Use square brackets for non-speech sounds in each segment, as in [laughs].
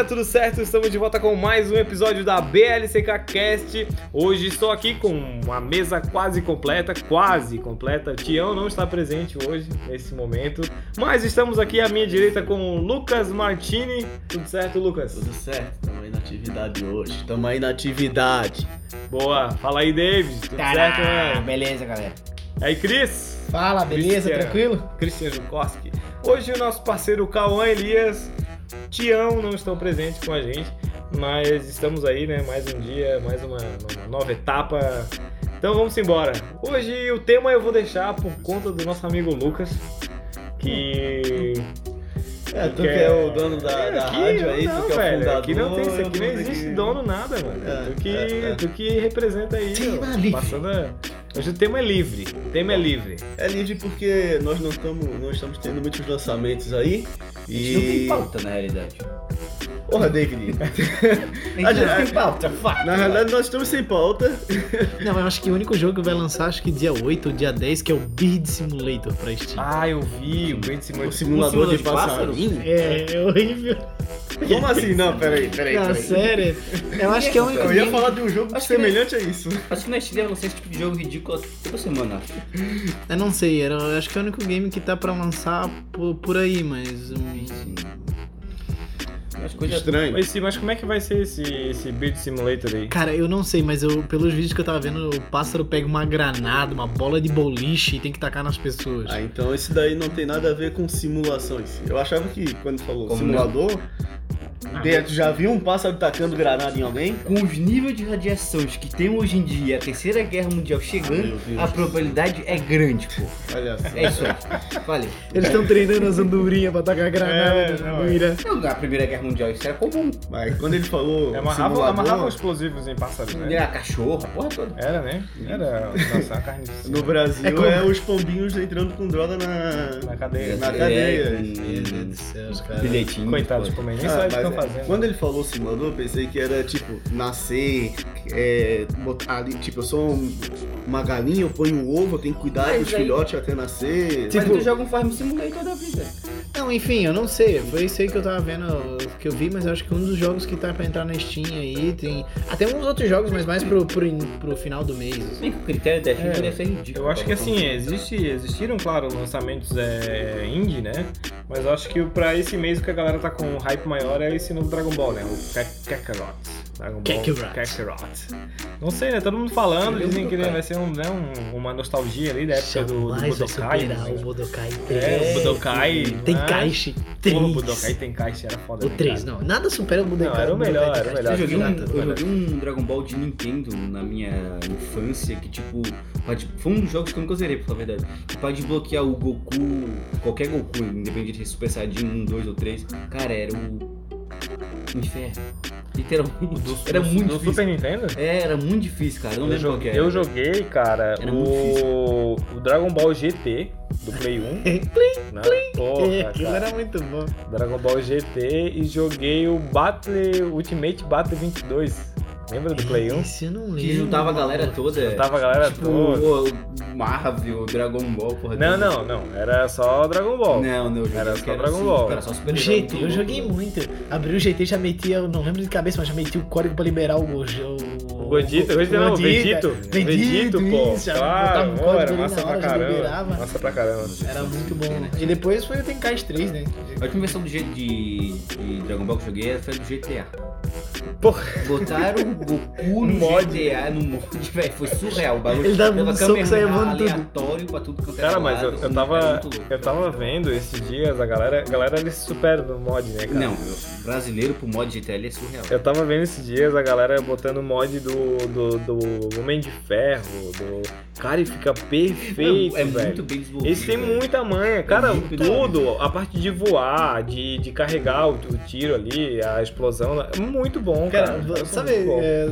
galera, tudo certo? Estamos de volta com mais um episódio da BLCK Cast. Hoje estou aqui com uma mesa quase completa, quase completa. Tião não está presente hoje, nesse momento, mas estamos aqui à minha direita com o Lucas Martini. Tudo certo, Lucas? Tudo certo, estamos aí na atividade hoje. Estamos aí na atividade. Boa. Fala aí, David. Tudo Tará, certo, né? Beleza, galera. Aí, Cris. Fala, beleza, Cristian- tranquilo? Christian Jukoski. Hoje o nosso parceiro Cauã Elias, Tião não estão presentes com a gente, mas estamos aí, né? Mais um dia, mais uma, uma nova etapa. Então vamos embora. Hoje o tema eu vou deixar por conta do nosso amigo Lucas, que É, tu que que é o dono da, É, da aqui rádio aí, não, tu que é o velho, fundador. Aqui não tem isso, aqui não existe aqui- dono nada, mano. É, tu, que, é, é. tu que representa aí. Tema ó. Passando a... Hoje o tema é livre. O tema é livre. É livre porque nós não estamos, não estamos tendo muitos lançamentos aí. A gente não tem E. pauta, na realidade. Porra, David. [laughs] A gente A não gente- tem pauta, fato. Na realidade, nós estamos sem pauta. Não, eu acho que o único jogo que vai lançar, acho que dia 8 ou dia 10, que é o Beard Simulator pra Steam. Ah, eu vi o Bem de O simulador de passarinho. É, é horrível. Como assim? Não, peraí, peraí. Não, peraí. sério. Eu acho que é o único Eu ia falar de um jogo Acho que semelhante a isso. Acho que na Steam deve lançar esse tipo de jogo ridículo toda semana. Eu não sei, era, eu acho que é o único game que tá pra lançar por, por aí, mas... hum, As coisas Estranho. Mas, sim, mas como é que vai ser esse, esse Beat Simulator aí? Cara, eu não sei, mas eu, pelos vídeos que eu tava vendo, o pássaro pega uma granada, uma bola de boliche e tem que tacar nas pessoas. Ah, então esse daí não tem nada a ver com simulação em si. Eu achava que quando falou Como simulador, dentro já viu um pássaro tacando granada em alguém? Com os níveis de radiações que tem hoje em dia, a terceira guerra mundial chegando, a probabilidade é grande, pô. Olha só. É isso aí. Falei. Eles estão treinando as andorinhas pra tacar granada É, na mira. Na primeira guerra mundial isso era comum. Mas quando ele falou É, amarrava, amarrava explosivos em pássaros, né? Era cachorro, a porra toda. Era, né? Era. Nossa, carne no Brasil É é, como- os pombinhos entrando com droga na... na cadeia. Na cadeia. É, Meu Deus do com céu, os caras. bilhetinho. Coitados, pô. como nem Ah, estão fazendo. Quando ele falou simulador, eu pensei que era tipo nascer, é, botar ali, tipo, eu sou um- uma galinha, eu ponho um ovo, eu tenho que cuidar Mas dos aí- filhotes até nascer. Mas Tipo- tu joga um Farm Simulator da vida. Não, enfim, eu não sei. Foi isso aí que eu tava vendo, que eu vi, mas eu acho que um dos jogos que tá pra entrar na Steam aí tem. Até uns outros jogos, mas mais pro, pro, pro final do mês. assim. Bem que o critério da FIFA É, deve ser ridículo. Eu acho que assim, existe, existiram, claro, lançamentos é, indie, né? Mas acho que pra esse mês o que a galera tá com um hype maior é esse novo Dragon Ball, né? O Kak- Kakarot. Dragon Ball Kakarot. Kakarot. Não sei, né? Todo mundo falando, é um dizem que ele Budokai. vai ser um, né, um- uma nostalgia ali da época do, do Jamais vai Budokai. superar né? o Budokai É, 3. o Budokai. Tem né? caixa 3. Porra, o Budokai tem caixa, era foda. O né, 3, cara? não. Nada supera o Budokai. Não, era o melhor, era o melhor. Eu joguei, um, eu joguei um Dragon Ball de Nintendo na minha infância que, tipo, pode- foi um dos jogos que eu nunca zerei, pra falar a verdade. Que pode desbloquear o Goku, qualquer Goku, independente de ser Super Saiyajin 1, 2 ou 3. Cara, era o inferno. Literalmente. era No- muito no difícil. Super Nintendo? É, era muito difícil, cara. Eu não Eu lembro qual joguei, era. eu joguei, cara, Era o, o Dragon Ball GT do Play [laughs] 1. Né? Porra, É, [laughs] aquilo cara. era muito bom. Dragon Ball GT e joguei o Battle Ultimate Battle 22. Lembra do Play 1? Esse eu não lembro. Que juntava a galera toda. Tava a galera tipo, toda. o Marvel, o Dragon Ball, porra. Não, não, não. Era só Dragon Ball. Não, não, Era só Dragon assim, Ball. Era só Super O GT, eu joguei muito. Abri o GT já metia, eu não lembro de cabeça, mas já metia o código pra liberar o. O, O Godito, Godito não, o Vegito. Vegito, pô. isso, Claro, pô, era massa pra caramba. liberava. Massa pra caramba. Era muito bom. E depois foi o Tenkaichi 3, né? A última versão do G de, de Dragon Ball que eu joguei foi do GTA. Porra. Botaram o Goku no [laughs] Mod. GTA, no mod, velho. Foi surreal o bagulho. Ele dava um soco Kamehameha voando tudo. aleatório pra tudo quanto era Cara, mas eu, eu era tava. Eu tava vendo esses dias, a galera. A galera eles se supera no mod, né, cara? Não, eu- brasileiro pro mod GTA ele é surreal. Eu tava vendo esses dias a galera botando mod do, do, do Homem de Ferro, do. Cara, e fica perfeito, é velho. muito bem desenvolvido. Esse tem velho. muita manha, cara, muito tudo, a parte de voar, de, de carregar o, o tiro ali, a explosão, é muito bom, cara. Cara, É sabe, muito bom. é,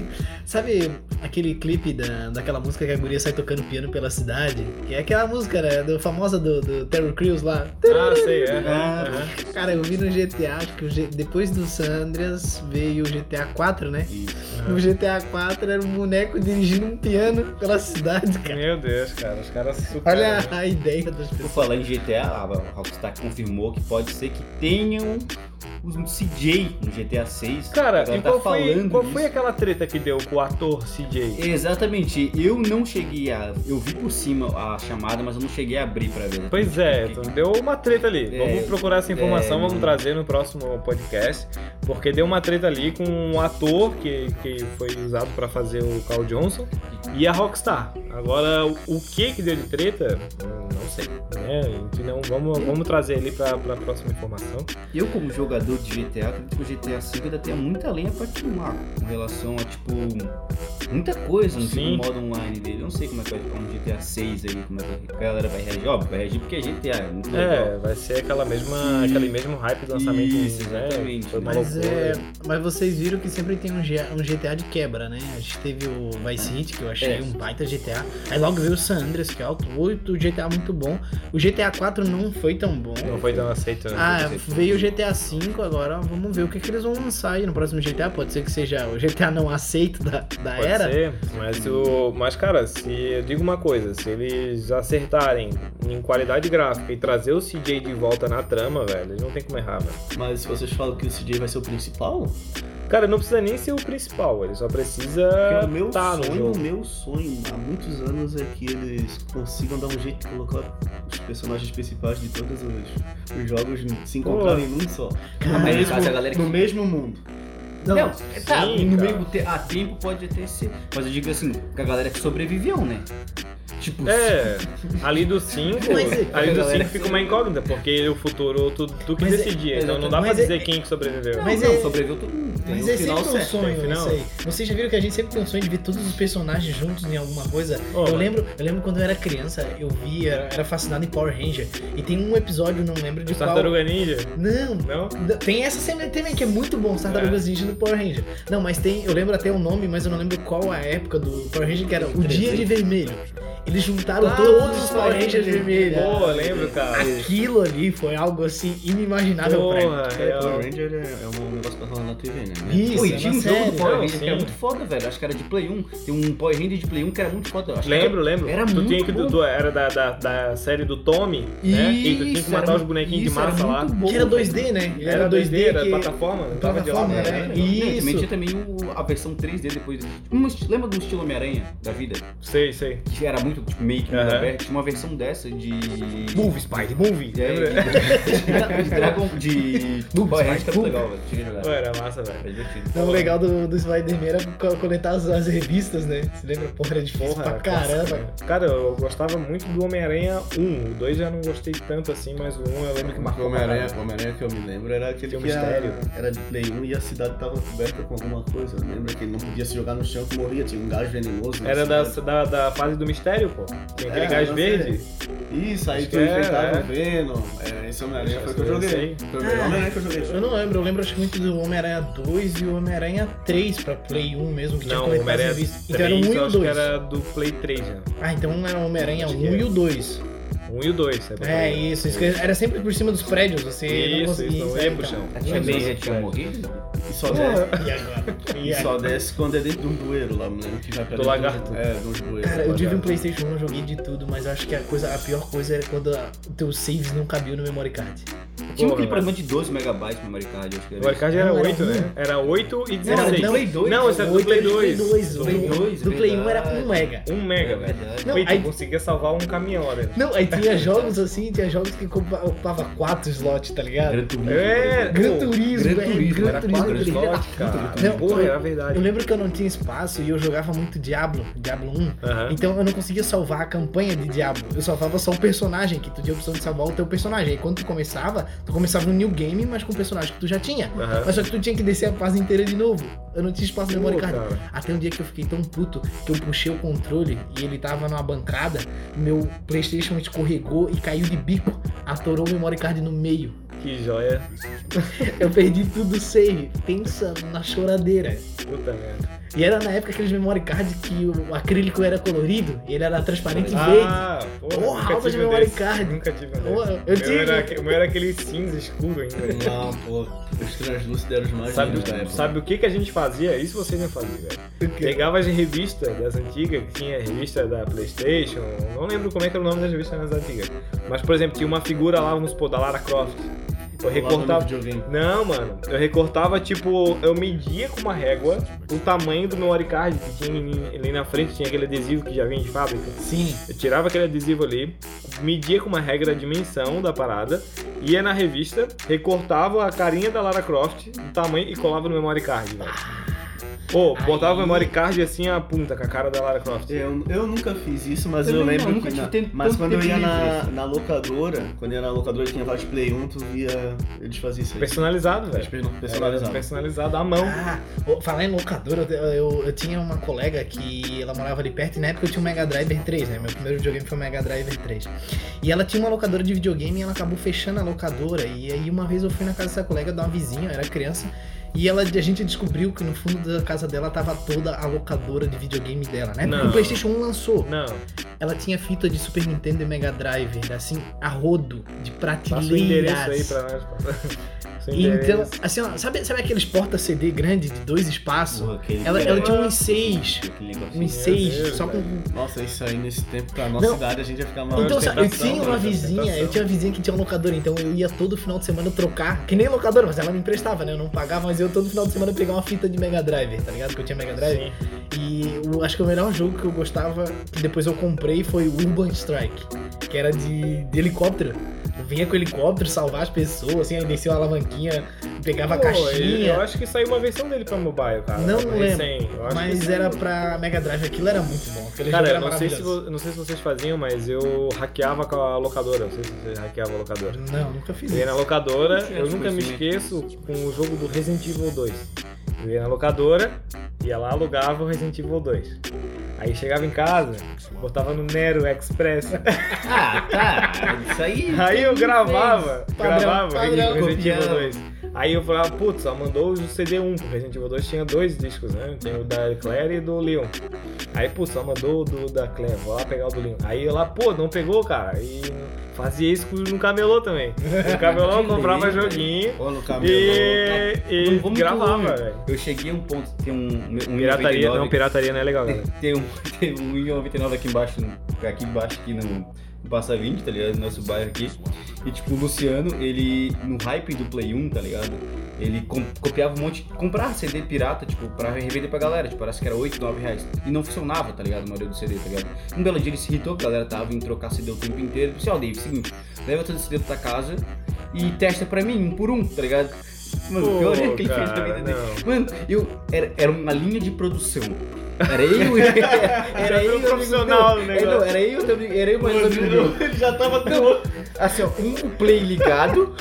[laughs] sabe aquele clipe da, daquela música que a guria sai tocando piano pela cidade? Que é aquela música, né, do, famosa do, do Terry Crews lá. Ah, sei, é. Ah, é. Cara, eu vi no GTA, acho que o G- depois do San Andreas veio o GTA 4, né? No GTA 4 era um boneco dirigindo um piano pela cidade, cara. Meu Deus, cara, os caras superam. Olha a ideia das Por pessoas. falar em GTA, a Rockstar confirmou que pode ser que tenham os CJ no GTA 6. Cara, e tá qual, foi, falando qual foi aquela treta que deu com o ator CJ? Exatamente, eu não cheguei a. Eu vi por cima a chamada, mas eu não cheguei a abrir pra ver. Pois é, Porque- deu uma treta ali. É, vamos procurar essa informação, é, vamos trazer no próximo podcast. Porque deu uma treta ali com um ator que, que foi usado pra fazer o Carl Johnson e a Rockstar. Agora, o- que que deu de treta, não sei. Né? Então, vamos, vamos trazer ali pra, pra próxima informação. Eu, como jogador de GTA, acredito que o GTA V ainda tenha muita lenha pra queimar com relação a, tipo, muita coisa no Sim. modo online dele. Eu não sei como é que vai ficar um GTA 6 aí, como é que a galera vai reagir. Óbvio, vai reagir porque é GTA, é muito É, legal. vai ser aquela mesma, aquele mesmo hype do lançamento. Isso, né? exatamente. Foi uma Mas, loucura. é, mas vocês viram que sempre tem um, G- um GTA de quebra, né? A gente teve o Vice City, que eu achei É. um baita GTA. Aí logo veio o San Andreas, que é alto, outro GTA muito bom. O GTA 4 não foi tão bom. Não foi tão aceito, né? Ah, veio o GTA V, agora vamos ver o que, que eles vão lançar aí no próximo GTA. Pode ser que seja o GTA não aceito da, da Pode era. ser, mas, o, mas cara, se eu digo uma coisa, se eles acertarem em qualidade gráfica e trazer o CJ de volta na trama, velho, eles não tem como errar, velho. Mas vocês falam que o CJ vai ser o principal? Cara, não precisa nem ser o principal, ele só precisa Porque o meu tá no sonho, jogo. o meu sonho há muitos anos é que eles consigam dar um jeito de colocar os personagens principais de todos os, os jogos se encontrarem em um só. No mesmo, no mesmo mundo. Não, Não, tá, sim, no meio te, a tempo pode até ser. Mas eu digo assim, que a galera que sobreviveu, né? Tipo, É, ali do 5, Mas é- ali do galera 5 fica uma incógnita, porque o futuro tu, tu que Mas é- decidia, então não dá pra é- dizer quem que sobreviveu. não, Mas não, é- sobreviveu todo mundo. Mas é o final sempre um certo, sonho o final. isso aí. Vocês já viram que a gente sempre tem um sonho de ver todos os personagens juntos em alguma coisa? Oh, eu, lembro, eu lembro quando eu era criança, eu via, era fascinado em Power Ranger. E tem um episódio, não lembro de qual. Tartaruga Ninja, Não, não? Tem essa cena também que é muito bom, Tartarugas Ninja do Power Ranger. Não, mas tem, eu lembro até o nome, mas eu não lembro qual a época do Power Ranger, que era o Dia de Vermelho. Eles juntaram Ah, todos os Power Rangers Ranger. vermelhos. Pô, lembro, cara. Aquilo ali foi algo assim inimaginável pra Porra, mim. É, real. Power Ranger é, é um negócio pra rolar na TV, né? Isso, Pô, e é tinha um jogo do Power Ranger que era sim. muito foda, velho. Acho que era de Play 1. Tem um Power Ranger de Play 1 que era muito foda. Acho que Lembro, lembro. Era tu muito tinha que, bom. tu, era da, da, da série do Tommy, né? E tu tinha que Isso, matar era os bonequinhos de isso, era massa lá. bom, Que era velho. 2D, né? Ele Era 2D, era que- plataforma, não tava de Plataforma, lado, né? né? E- e também Isso. tinha também a versão 3D depois. Esti- lembra do estilo Homem-Aranha da vida? Sei, sei. Que era muito tipo, meio que mundo aberto. Tinha uma versão dessa de. Move, Spider, move. É, Lembra? de, de Dragon. De. Power Ranger que era muito legal, velho. Tinha que Pô, jogar. era massa, velho. Era divertido. Não, o legal do, do Spider-Man era co- coletar as, as revistas, né? Você lembra? Porra, era difícil Porra, pra caramba. né? Cara, eu gostava muito do Homem-Aranha 1. O 2 já não gostei tanto assim, mas o 1 eu lembro que marcou. Homem-Aranha o Homem-Aranha que eu me lembro era aquele um que mistério. era de Play 1 e a cidade tava coberta com alguma coisa. Lembra que ele não podia se jogar no chão que morria, tinha um gás venenoso. Era da, cidade. da, da fase do mistério, pô. Tinha aquele É, gás não verde. Isso, aí Acho tu é, enfrentava é. o Venom. É, esse Homem-Aranha foi o que eu joguei. Foi o Ah, Homem-Aranha que eu joguei. Eu não lembro, eu lembro acho que muito do Homem-Aranha 2 e o Homem-Aranha 3 pra Play 1 mesmo, que tinha Não, que o Homem-Aranha revistas. 3 Então era o 1 e eu o acho que 2. era do Play 3 já. Ah, então era o Homem-Aranha Acho 1 que é. e o 2. 1 e o 2. É isso, isso que era sempre por cima dos prédios, você não Isso, conseguia isso, não pro então. chão. A tia May já tinha morrido? E só desce. E agora? E só desce quando é dentro de um bueiro lá, lembro que vai pra Do lagarto. É, de uns bueiros. Cara, eu tive um. Playstation 1, eu joguei de tudo, mas eu acho que a, coisa, a pior coisa era quando a, o teu saves não cabiam no memory card. Tinha aquele velho. programa de 12 megabytes no memory card, acho que O era memory card era Não, era 8, um. né? Era 8 e Não, 16. não, Play dois. Não, esse era do Oito Play era de 2. Play 2. Do Play Do- dois, Do Play 1 era verdade. 1 mega. 1 mega, É velho. Não, aí- tu conseguia salvar um caminhão, olha. Não, aí tinha jogos assim, tinha jogos que ocupa- ocupava 4 slots, tá ligado? Gran Turismo. É, Gran Turismo, Gran velho, Turismo, Era Turismo, 4 da slots, cara. Não, Porra, eu- era verdade. Eu lembro que eu não tinha espaço e eu jogava muito Diablo, Diablo 1. Aham. Então eu não conseguia salvar a campanha de Diablo. Eu salvava só o personagem, que tu tinha a opção de salvar o teu personagem. Aí quando tu começava, tu começava um new game, mas com o personagem que tu já tinha. Aham. Mas só que tu tinha que descer a fase inteira de novo. Eu não tinha espaço no memory Pô, card. cara. Até um dia que eu fiquei tão puto que eu puxei o controle e ele tava numa bancada, meu Playstation escorregou e caiu de bico, atorou o memory card no meio. Que joia. [laughs] Eu perdi tudo save, pensa na choradeira. Puta merda. E era na época aqueles memory card que o acrílico era colorido, ele era transparente e verde. Ah, porra. Alta de tive memory desse. card. Nunca tive um Porra, desse. eu O meu tive. era O meu era aquele cinza escuro ainda. Não, pô, os translúcidos eram os mais Sabe, lindos sabe o que, que a gente fazia? Isso vocês não faziam, velho. Pegava as revistas das antigas, que tinha revista da Playstation, não lembro como é que era o nome das revistas das antigas. Mas, por exemplo, tinha uma figura lá, vamos supor, da Lara Croft. Eu recortava. Não, mano. Eu recortava, tipo, eu media com uma régua o tamanho do memory card que tinha ali na frente, tinha aquele adesivo que já vinha de fábrica. Sim. Eu tirava aquele adesivo ali, media com uma regra a dimensão da parada, ia na revista, recortava a carinha da Lara Croft, o tamanho e colava no memory card, velho. Pô, botava o Aí- memory card assim a punta com a cara da Lara Croft. Eu, eu nunca fiz isso, mas eu não, lembro nunca que. na- mas quando eu ia na, na locadora, quando eu ia na locadora e tinha vários Play 1, tu via. Eles faziam isso aí. Personalizado, velho. Era Personalizado à mão. Ah, falar em locadora, eu, eu, eu tinha uma colega que ela morava ali perto e na época eu tinha um Mega Driver 3, né? Meu primeiro videogame foi o Mega Driver 3. E ela tinha uma locadora de videogame e ela acabou fechando a locadora. E aí uma vez eu fui na casa dessa colega de uma vizinha, eu era criança. E ela, a gente descobriu que no fundo da casa dela tava toda a locadora de videogame dela, né? Porque Não. o PlayStation 1 lançou. Não, Ela tinha fita de Super Nintendo e Mega Driver, assim, a rodo, de passa o endereço aí prateleiras. pra nós. E Então, assim, ó, sabe, sabe aqueles porta-CD grande de dois espaços? Ela, ela tinha um 6, aquele negócio. um i 6, Deus, só com... Nossa, isso aí nesse tempo pra nossa Não. idade a gente ia ficar mal. Então, sabe, eu tinha uma né? vizinha, eu tinha uma vizinha que tinha um locador, então eu ia todo final de semana trocar, que nem locadora, mas ela me emprestava, né? Eu não pagava, mas eu todo final de semana pegar uma fita de Mega Drive, tá ligado? Que eu tinha Mega Drive. Sim. E o, acho que o melhor jogo que eu gostava, que depois eu comprei, foi o Urban Strike, que era de, de helicóptero. Vinha com o helicóptero salvar as pessoas, assim, aí descia uma alavanquinha, pegava a Pô, caixinha. Eu acho que saiu uma versão dele pra mobile, cara. Não lembro, Recém. Eu acho Mas que era saiu. pra Mega Drive, aquilo era muito bom. Aquele Cara, jogo não sei, se, não sei se vocês faziam, mas eu hackeava com a locadora. Não sei se vocês hackeavam a locadora. Não, nunca fiz isso. na locadora, eu nunca me esqueço com o jogo do Resident Evil 2. Eu ia na locadora, ia lá, alugava o Resident Evil 2. Aí chegava em casa, botava no Nero Express. Ah, tá. Isso aí. Aí eu gravava, Padrão, gravava padrão. o Resident Evil Copiava. 2. Aí eu falava, putz, só mandou o CD1, porque Resident Evil 2 tinha dois discos, né? Tem o da Claire e do Leon. Aí, putz, só mandou o do da Claire, vou lá pegar o do Leon. Aí eu lá, pô, não pegou, cara. E fazia isso no camelô também. No camelô eu comprava joguinho Olha o caminho. e, e Não gravava, velho. Eu cheguei a um ponto, tem um, um Pirataria, 99 não, pirataria não é legal, galera. Tem um, tem um 1,99 aqui embaixo, no- aqui embaixo, aqui no, no Passa 20, tá ligado? No nosso bairro aqui. E tipo, o Luciano, ele, no hype do Play 1, tá ligado? Ele copiava um monte, comprava CD pirata, tipo, pra revender pra galera, tipo, parece que era 8, 9 reais. E não funcionava, tá ligado? A maioria do CD, tá ligado? Um belo dia ele se irritou, a galera tava indo trocar CD o tempo inteiro. Disse, ó, Dave, seguinte, leva todo esse CD pra tua casa e testa pra mim, um por um, tá ligado? Mano, o pior é Pô, que ele fez dele. não. Mano, eu, era, era uma linha de produção. Era eu e [laughs] era eu e o profissional meu. negócio. É, não, era eu, também- era eu mais. Ele já tava Não, assim, ó, um o play ligado,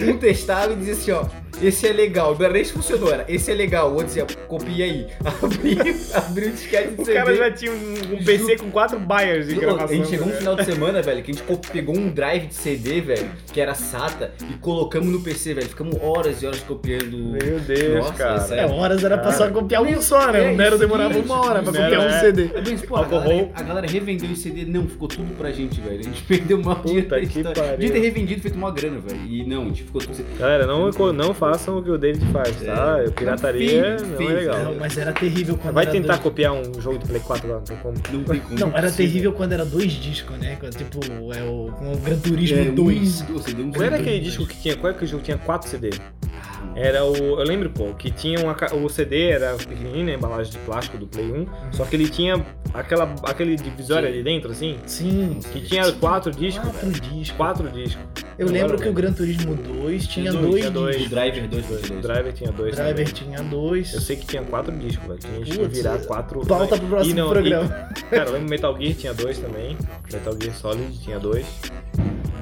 um testava e dizia assim, ó, esse é legal. Não era nem se funcionou, era esse é legal. O outro dizia, copia aí. [laughs] Abriu, abriu o disquete de O CD. cara já tinha um, um PC com quatro buyers de gravação. A gente chegou um né? final de semana, velho, que a gente pegou um drive de CD, velho, que era SATA, e colocamos no PC, velho. Ficamos horas e horas copiando. Meu Deus, Nossa, cara. É, horas era pra só copiar um só, né? O Nero demorava uma hora pra copiar um. CD. Pô, a galera, a galera revendeu esse CD, não, ficou tudo pra gente, velho. A gente [laughs] perdeu uma Puta que pariu. Podia ter revendido, feito uma grana, velho. E não, a gente ficou tudo. Galera, não, não façam o que o David faz, tá? É. Pirataria Não, não é legal. Não, mas era terrível quando Vai era tentar dois... copiar um jogo de Play 4 lá, não tem como. Não tem como. Não, era terrível quando era dois discos, né? Tipo, é o, com o Gran Turismo É, 2. um, você deu um Qual era aquele disco que tinha? Qual é que o jogo tinha 4 CD? Ah, Era o. Eu lembro, pô, que tinha uma. O CD era pequenininho, né? Embalagem de plástico do Play 1. Só que ele tinha aquela, aquele divisório Sim. ali dentro, assim. Sim. Que tinha quatro discos. Quatro velho. discos. Quatro discos. Eu lembro que o Gran Turismo 2 tinha dois, dois, tinha dois. O discos. Driver 2 O Driver tinha O dois. Driver também. tinha dois. Eu sei que tinha quatro discos, velho. Tinha que virar quatro. Pauta pro próximo E não- programa. e- [laughs] cara, eu lembro Metal Gear tinha dois também. Metal Gear Solid tinha dois.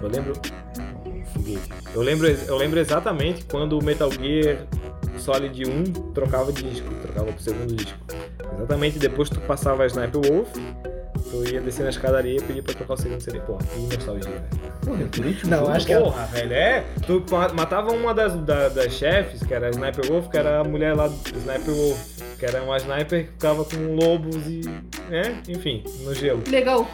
Eu lembro. Eu lembro, eu lembro exatamente quando o Metal Gear Solid 1 trocava de disco, trocava pro segundo disco. Exatamente depois que tu passava a Sniper Wolf, tu ia descer na escadaria e pedir pra trocar o segundo CD. Porra, que nostalgia, velho. Não, acho que é- Porra, velho, é. Tu ma- matava uma das, da- das chefes, que era a Sniper Wolf, que era a mulher lá do Sniper Wolf. que era uma sniper que ficava com lobos e. né? Enfim, no gelo. Legal.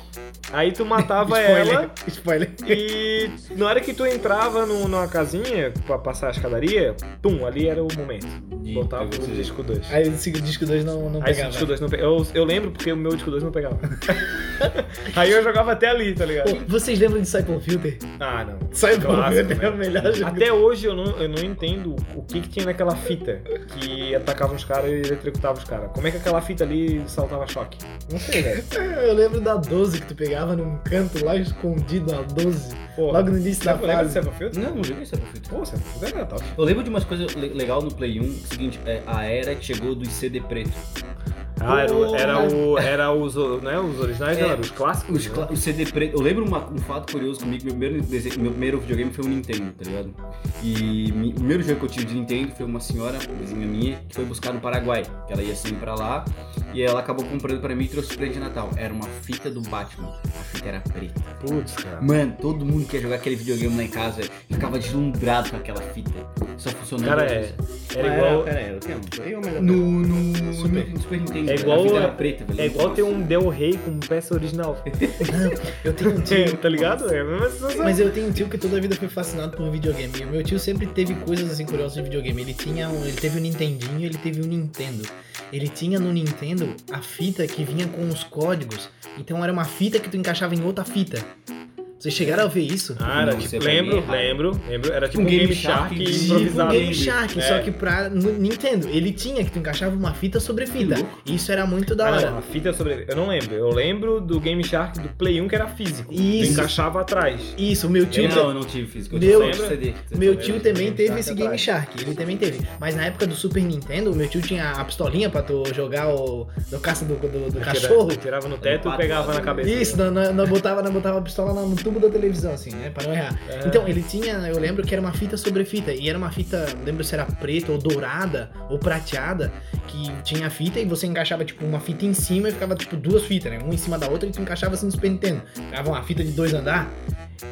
Aí tu matava [laughs] Spoiler. ela Spoiler. e na hora que tu entrava no- numa casinha pra passar a escadaria, pum, ali era o momento. De Botava o disco 2. Aí o disco 2 não, não Aí esse pegava. disco 2 não pegava. Eu, eu lembro porque o meu disco 2 não pegava. [laughs] [laughs] Aí eu jogava até ali, tá ligado? Pô, vocês lembram de Cycle Filter? Ah, não. Cycle Filter é o né? melhor jogo. Até hoje eu não, eu não entendo o que, que tinha naquela fita que atacava os caras e eletrocutava os caras. Como é que aquela fita ali saltava choque? Não sei, velho. [laughs] Eu lembro da 12 que tu pegava num canto lá escondido, a 12. Porra. Logo no início da Lembra lembra de fase. Cyberfield? Não, não joguei essa perfeito. Pô, Cyberfield era top. Eu lembro de umas coisas le- legal no Play 1, seguinte, é, a era que chegou dos CD preto. Ah, era, o- era, o, era os, né, os originais, É, não, eram os clássicos. Os, cla- o CD preto. Eu lembro uma- um fato curioso comigo, meu primeiro, dese- meu primeiro videogame foi o Nintendo, tá ligado? E mi- o primeiro jogo que eu tive de Nintendo foi uma senhora, vizinha minha, que foi buscar no Paraguai. Que ela ia sempre pra lá e ela acabou comprando pra mim e trouxe presente de Natal. Era uma fita do Batman. A fita era preta. Putz, cara. Mano, todo mundo que ia jogar aquele videogame lá em casa ficava deslumbrado com aquela fita. Só funcionava. Cara, é, era igual, Pera aí, eu tenho. No, no Super. no Super Nintendo. É igual- a preta, velho. é igual ter um Del Rey com peça original. [laughs] Eu tenho um tio. [laughs] tá ligado? É a mesma sensação. Mas eu tenho um tio que toda a vida foi fascinado por videogame. E o meu tio sempre teve coisas assim curiosas de videogame. Ele tinha um, ele teve um Nintendinho e ele teve um Nintendo. Ele tinha no Nintendo a fita que vinha com os códigos. Então era uma fita que tu encaixava em outra fita. Vocês chegaram a ver isso? Ah, era Não, tipo, lembro, raro. lembro, lembro. Era tipo Um um Game Game Shark, Shark de- Tipo improvisado. Game Shark, É. só que pra Nintendo, ele tinha que tu encaixava uma fita sobre fita. Isso era muito da Ah, hora. não, a fita sobre. Eu não lembro. Eu lembro do Game Shark do Play 1 que era físico. Isso. Tu encaixava atrás. Isso, o meu tio. não, eu não tive físico. Eu Meu- CD. Meu tio também Game teve Shark esse atrás. Game Shark, ele também teve. Mas na época do Super Nintendo, o meu tio tinha a pistolinha pra tu jogar o do caça do, do, do cachorro. Tirava, tirava no teto e pegava na cabeça. Isso, nós, nós, nós botava, nós botava a pistola no, no tubo da televisão, assim, né? Pra não errar. É. Então, ele tinha, eu lembro que era uma fita sobre fita. E era uma fita, não lembro se era preta ou dourada ou prateada, que tinha a fita e você encaixava, tipo, uma fita em cima e ficava, tipo, duas fitas, né? Uma em cima da outra e tu encaixava assim no Super Nintendo. Ficava uma fita de dois andar.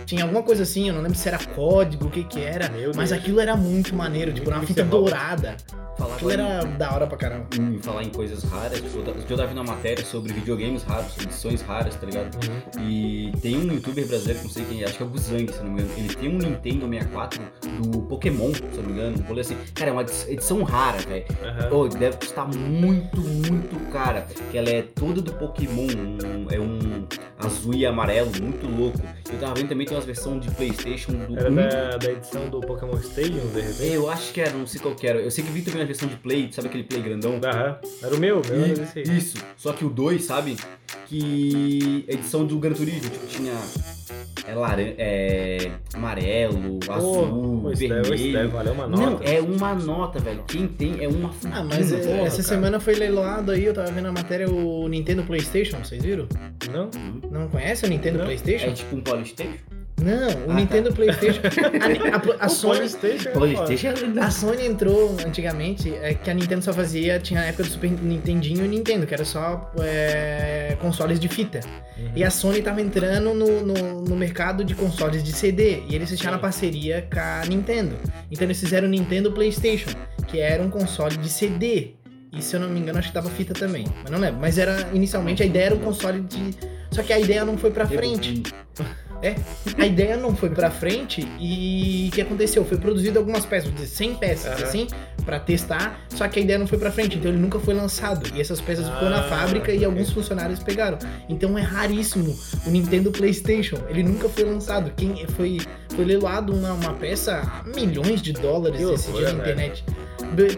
Tinha alguma coisa assim, eu não lembro se era código, o que que era. Mas aquilo era muito maneiro, tipo, uma fita dourada. Falar Aquilo era da hora pra caramba. em falar em coisas raras, tipo, eu eu tava vendo uma matéria sobre videogames raros, edições raras, tá ligado? Uhum. E tem um youtuber brasileiro, que não sei quem é, acho que é o Guzang, se não me engano. Ele tem um Nintendo 64 do Pokémon, se eu não me engano. Um assim. Cara, é uma edi- edição rara, velho. Aham. Oh, deve custar muito, muito cara. Que ela é toda do Pokémon. um- é um azul e amarelo, muito louco. Eu tava vendo também tem umas versões de Playstation do Era 1. da, da edição do Pokémon Stadium, de repente. Eu acho que era, não sei qual que era. Eu sei que vi também a versão de Play, sabe aquele Play grandão? Aham. Era o meu, meu era desse aí. Isso, só que o 2, sabe? Que edição do Gran Turismo, tipo, tinha é, laran é amarelo, azul, deve vermelho. valer uma Não, nota. é uma nota, velho. Quem tem é uma fortuna. Ah, mas é, porra, essa cara. semana foi leiloado aí, eu tava vendo a matéria, o Nintendo Playstation, vocês viram? Não? Não conhece o Nintendo Não. Playstation? É tipo um Polystation? Não, o Ah, Nintendo Playstation. [laughs] A, a- a O Sony, PlayStation é Polystation é a. Sony entrou antigamente, é, que a Nintendo só fazia, tinha a época do Super Nintendinho e Nintendo, que era só é, consoles de fita. Uhum. E a Sony tava entrando no, no, no mercado de consoles de CD, e eles fecharam a parceria com a Nintendo. Então eles fizeram o Nintendo Playstation, que era um console de CD. E se eu não me engano, acho que tava fita também. Mas não lembro. Mas era, inicialmente, a ideia era um console de... Só que a ideia não foi pra frente. [laughs] A ideia não foi pra frente e o que aconteceu? Foi produzido algumas peças, de 100 peças, Aham. assim, pra testar, só que a ideia não foi pra frente, então ele nunca foi lançado. E essas peças ficou na Ah, fábrica e ok. alguns funcionários pegaram. Então é raríssimo o Nintendo PlayStation, ele nunca foi lançado. Quem foi foi leiloado uma, uma peça a milhões de dólares Que esse dia na internet.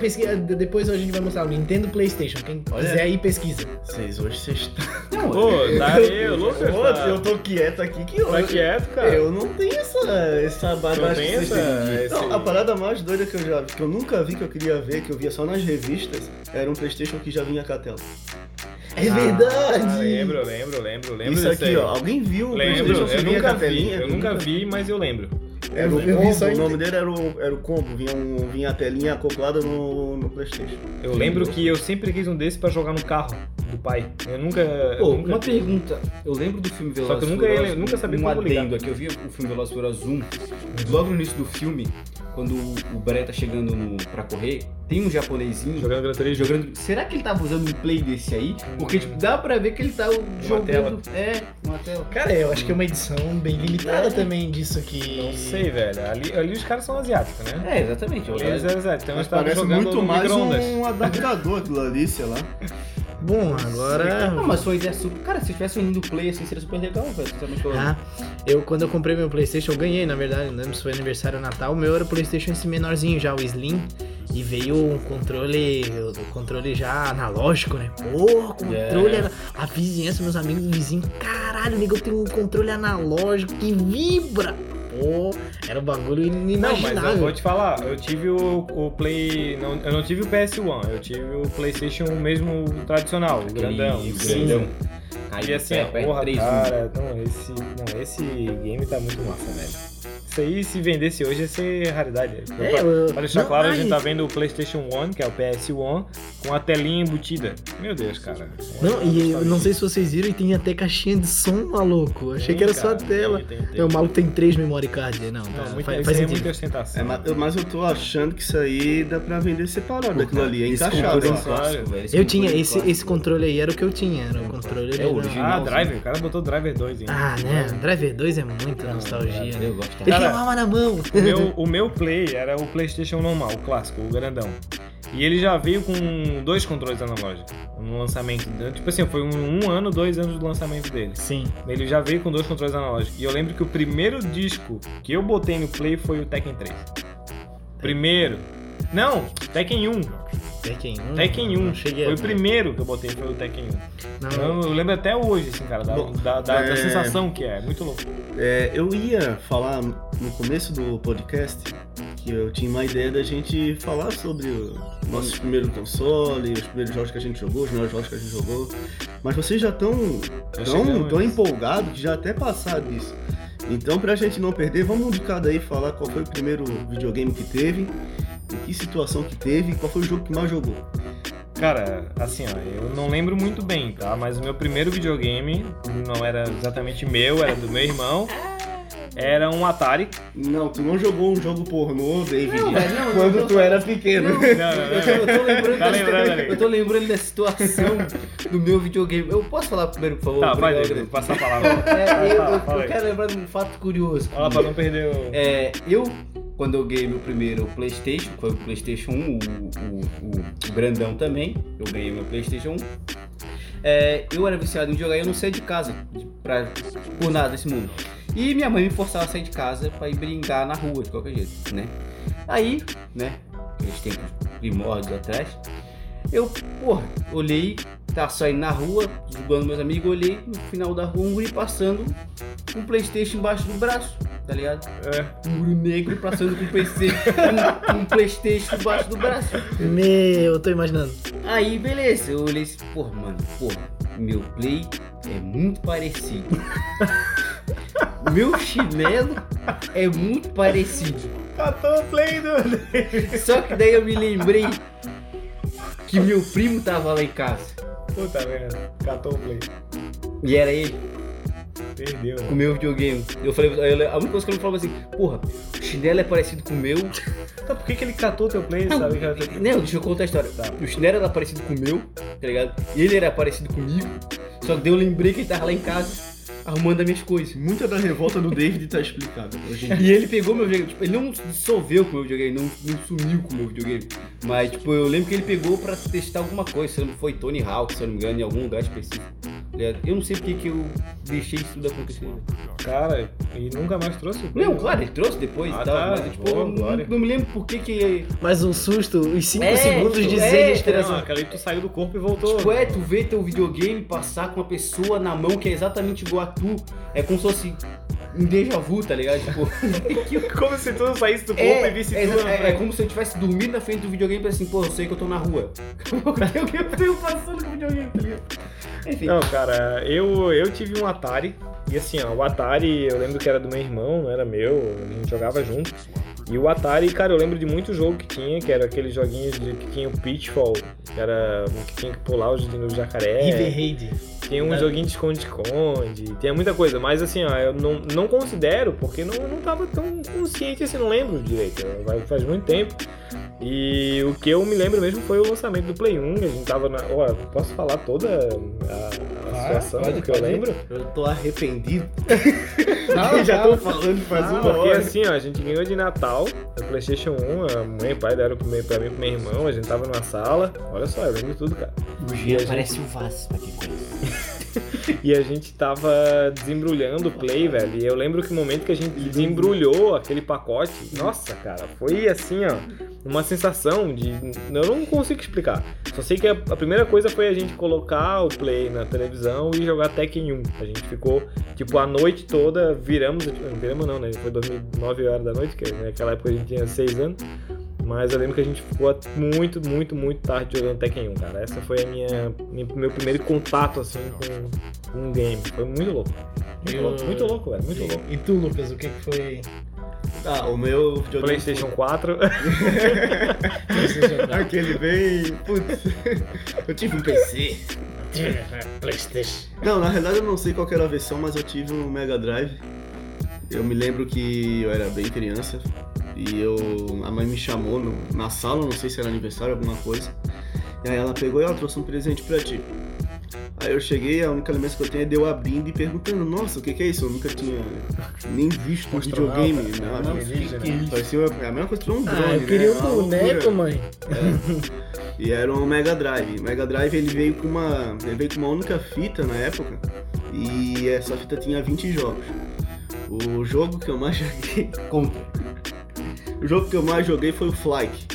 Pesquisa- de- depois a gente vai mostrar o Nintendo PlayStation. Quem Olha. quiser aí pesquisa. Vocês hoje vocês estão. Pô, tá Lucas Pô, tá, eu tô quieto aqui que tá hoje. quieto, cara. Eu não tenho essa, essa vocês essa... esse- Não, a parada mais doida que eu já que eu nunca vi, que eu queria ver, que eu via só nas revistas, era um Playstation que já vinha com a tela. É Ah, verdade! lembro, lembro, lembro, lembro Isso aqui, aí. ó. Alguém viu Lembro, eu com nunca vi, eu nunca vi, mas eu lembro. Era o Eu- eu combo, o nome dele era o, era o combo, vinha, um, vinha a telinha acoplada no, no Playstation. Eu lembro que eu sempre quis um desse pra jogar no carro do pai. Eu nunca. eu Pô, nunca uma pergunta. Eu lembro do filme Velozes Só que eu nunca Furiosos, nunca sabia um como ligar. adendo aqui. Eu vi o filme Velozes e Furiosos 1. Logo no início do filme, quando o Bré tá chegando no, pra correr, tem um japonesinho Jogando Gran Turismo. jogando. Será que ele tava usando um play desse aí? Porque, tipo, dá pra ver que ele tá jogando. tela. É, uma tela. Cara, eu acho que é uma edição bem limitada também disso que. Não sei, velho. Ali, ali os caras são asiáticos, né? É, exatamente. Ali eles são asiáticos. Então eles estavam parece jogando muito mais um adaptador aquilo ali, sei lá. [laughs] Bom, agora. Não, mas foi ideia super. Cara, se tivesse unindo play assim, seria super legal, velho. falando. Ah, eu quando eu comprei meu Playstation, eu ganhei, na verdade, não lembro se foi aniversário ou Natal, o meu era o Playstation esse menorzinho já, o Slim. E veio um controle, o controle já analógico, né? Pô, controle, É. ana- a vizinhança, meus amigos vizinhos, caralho, nego, tem um controle analógico que vibra. Pô, era um bagulho Não, mas inimaginável. eu vou te falar, eu tive o, o Play. Não, eu não tive o PS1, eu tive o PlayStation mesmo tradicional, o grandão. grandão. E assim, a porra, cara, não, esse, não, esse game tá muito massa, velho. Isso aí, se vendesse hoje, ia ser raridade. É, pra, eu- pra deixar não, claro, a ai. gente tá vendo o PlayStation 1, que é o PS1, com a telinha embutida. Meu Deus, cara. Não, e eu não sei se vocês viram, e tem até caixinha de som, maluco. Achei Tem, que era só a cara, tela. tem, tem, tem. Não, o maluco tem três memory card. Não, Não, tá, muito, faz, faz é muita ostentação. É, mas, eu- mas eu tô achando que isso aí dá pra vender separado daquilo ali. É Esse encaixado. controle é Eu tinha, é esse, clássico, esse controle aí era o que eu tinha, era o controle É original. Ah. Driver, o cara botou Driver 2, hein? Ah, né? Driver 2 é muita nostalgia, né? Eu gosto. Ele Cara, tem arma na mão. O meu, o meu Play era o PlayStation normal, o clássico, o grandão. E ele já veio com dois controles analógicos no lançamento. Tipo assim, foi um, um ano, dois anos do lançamento dele. Sim. Ele já veio com dois controles analógicos. E eu lembro que o primeiro disco que eu botei no Play foi o Tekken 3. Primeiro. Não, Tekken 1. Tekken 1. Tekken 1. Não cheguei Foi o primeiro que eu botei, foi o Tekken 1. Não, Eu, eu lembro até hoje, assim, cara, da, Bom, da, da- da é- sensação que é. Muito louco. É, eu ia falar no começo do podcast que eu tinha uma ideia da gente falar sobre o nosso primeiro console, os primeiros jogos que a gente jogou, os melhores jogos que a gente jogou. Mas vocês já estão tão, tão empolgados que já até passaram disso. Então, pra gente não perder, vamos um de cada aí falar qual foi o primeiro videogame que teve, em que situação que teve e qual foi o jogo que mais jogou. Cara, assim, ó, eu não lembro muito bem, tá? Mas o meu primeiro videogame não era exatamente meu, era do meu irmão. Era um Atari. Não, tu não jogou um jogo pornô, David, Não, velho, não, quando eu- tu era pequeno. Não, não, Eu tô, eu tô lembrando Tá lembrando. Eu tô lembrando da situação do meu videogame. Eu posso falar primeiro, por favor? Tá, vai, David, passa a palavra. É, eu, eu- eu quero lembrar de um fato curioso. Fala pra não perder o. É, eu, quando eu ganhei meu primeiro Playstation, foi o Playstation 1, o, o, o- grandão também, eu ganhei meu Playstation 1. É, eu era viciado em jogar e eu não saía de casa pra, por nada desse mundo. E minha mãe me forçava a sair de casa pra ir brincar na rua, de qualquer jeito, né? Aí, né, aqueles tempos primórdios atrás, eu, porra, olhei, tá saindo na rua, jogando meus amigos, olhei no final da rua um guri passando com um Playstation embaixo do braço, tá ligado? É. um guri negro passando com um PC, um, um Playstation embaixo do braço. Meu, eu tô imaginando. Aí, beleza, eu olhei assim, porra, mano, porra, meu Play é muito parecido. meu chinelo é muito parecido. Catou o play do. Só que daí eu me lembrei que meu primo tava lá em casa. Puta merda. Catou o play. E era ele, Perdeu. com o meu videogame. Eu falei, eu- a única coisa que ele falou assim, porra, o chinelo é parecido com o meu. Então por que, que ele catou teu play? Não, Sabe não, deixa eu contar a história. O chinelo era parecido com o meu, tá ligado? E ele era parecido comigo. Só que daí eu lembrei que ele tava lá em casa arrumando as minhas coisas. Muita da revolta do David tá explicada. [laughs] E ele pegou meu videogame, tipo, ele não dissolveu com o meu videogame, não, não sumiu com o meu videogame. Mas, tipo, eu lembro que ele pegou pra testar alguma coisa, se não foi Tony Hawk, se eu não me engano, em algum lugar específico. ligado? Eu não sei porque que eu deixei isso tudo acontecer. Cara, e nunca mais trouxe o play. Não, claro, ele trouxe depois Ah, e tal, tá, mas, tipo, boa, eu não, não me lembro por que que... Mas o susto, os 5 É, segundos de é, zen de Não, aquela aí tu saiu do corpo e voltou. Tipo, é, tu vê teu videogame passar com uma pessoa na mão que é exatamente igual a tu. É como se fosse um déjà vu, tá ligado? Tipo, [laughs] Como se tu saísse do corpo é, e visse é, tudo é, é como se eu tivesse dormido na frente do videogame e pensasse assim, pô, eu sei que eu tô na rua. [laughs] o que eu tenho passando com o videogame, tá ligado? Enfim. Não, cara, eu, eu tive um Atari. E assim, ó, o Atari, eu lembro que era do meu irmão, não era meu, a gente jogava junto. E o Atari, cara, eu lembro de muito jogo que tinha, que era aqueles joguinhos de, que tinha o Pitfall, que era um que tinha que pular os no jacaré. River Raid. Tinha um joguinho de esconde-esconde, tinha muita coisa, mas assim, ó, eu não, não considero, porque não, não tava tão consciente assim, não lembro direito, faz muito tempo. E o que eu me lembro mesmo foi o lançamento do Play 1, a gente tava na. Ó, eu posso falar toda a, a Vai, situação pode, que eu pode. lembro? Eu tô arrependido. [laughs] Fala, Já tô falando faz uma Porque hora. assim, ó, a gente ganhou de Natal o PlayStation 1, a mãe e o pai deram pra mim e pro meu irmão, a gente tava numa sala. Olha só, eu lembro tudo, cara. O Jean parece o Vaz, pra quem conhece. [laughs] [laughs] E a gente tava desembrulhando o Play, velho. E eu lembro que o momento que a gente desembrulhou aquele pacote, nossa, cara, foi assim, ó, uma sensação de. Eu não consigo explicar. Só sei que a, a primeira coisa foi a gente colocar o Play na televisão e jogar Tekken 1. A gente ficou, tipo, a noite toda, viramos. Viramos não, né? Foi 2009 horas da noite, que naquela época a gente tinha 6 anos. Mas eu lembro que a gente ficou muito, muito, muito tarde jogando Tekken 1, cara. Essa foi a minha, minha- meu primeiro contato, assim, com, com um game. Foi muito louco. Muito Eu- louco, muito louco, velho. Muito louco. E tu, Lucas, o que que foi? Ah, o meu videogame. PlayStation 4. [laughs] Aquele bem. Putz. Eu tive um PC. [laughs] Playstation. Não, na realidade eu não sei qual que era a versão, mas eu tive um Mega Drive. Eu me lembro que eu era bem criança e eu a mãe me chamou no- na sala, não sei se era aniversário, alguma coisa. E aí ela pegou e ela trouxe um presente pra ti. Aí eu cheguei, a única lembrança que eu tenho é de eu abrindo e perguntando, nossa, o que, que é isso? Eu nunca tinha nem visto um videogame. né? Não, Não, parecia, que que é parecia a mesma coisa que um drone. Ah, eu né? queria Uma um boneco, mãe. E era um Mega Drive. O Mega Drive ele veio com uma. Ele veio com uma única fita na época. E essa fita tinha 20 jogos. O jogo que eu mais [laughs] joguei. Contra. O jogo que eu mais joguei foi o Flyke.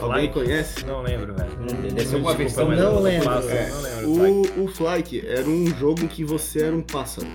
Alguém conhece? Não lembro, velho. Deve ser uma Desculpa, versão. mas Não eu lembro. faço, É. Não lembro. O, o Flyke era um jogo em que você era um pássaro.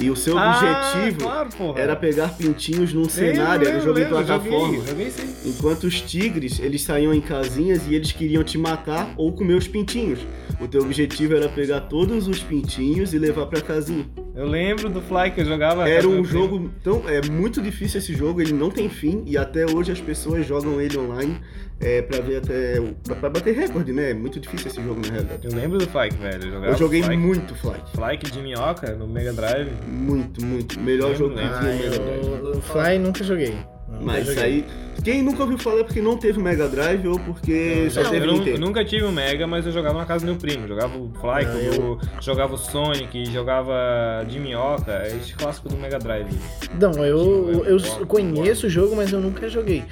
E o seu Ah, objetivo claro, era pegar pintinhos num Lembro, cenário, era um jogo em lembro, plataforma. Joguei. Enquanto os tigres, eles saíam em casinhas e eles queriam te matar ou comer os pintinhos. O teu objetivo era pegar todos os pintinhos e levar pra casinha. Eu lembro do Fly que eu jogava. Era um jogo tão é muito difícil esse jogo, ele não tem fim e até hoje as pessoas jogam ele online é, para ver até pra, pra bater recorde, né? É muito difícil esse jogo na realidade. Eu lembro do Flyke, velho. Eu, jogava Eu joguei Flyke. muito Flight, Flyke de minhoca no Mega Drive. muito, muito. Melhor jogo que tinha Ah, no Mega Drive. eu, o Fly nunca joguei. Nunca Mas joguei. aí, quem nunca ouviu falar é porque não teve Mega Drive ou porque só Não, teve eu, não- Nintendo. eu nunca tive um Mega, mas eu jogava na casa do meu primo. Jogava o Flyke, Não, eu... jogava o Sonic, jogava de minhoca. Esse clássico do Mega Drive. Não, eu, eu Boa, conheço o jogo, mas eu nunca joguei.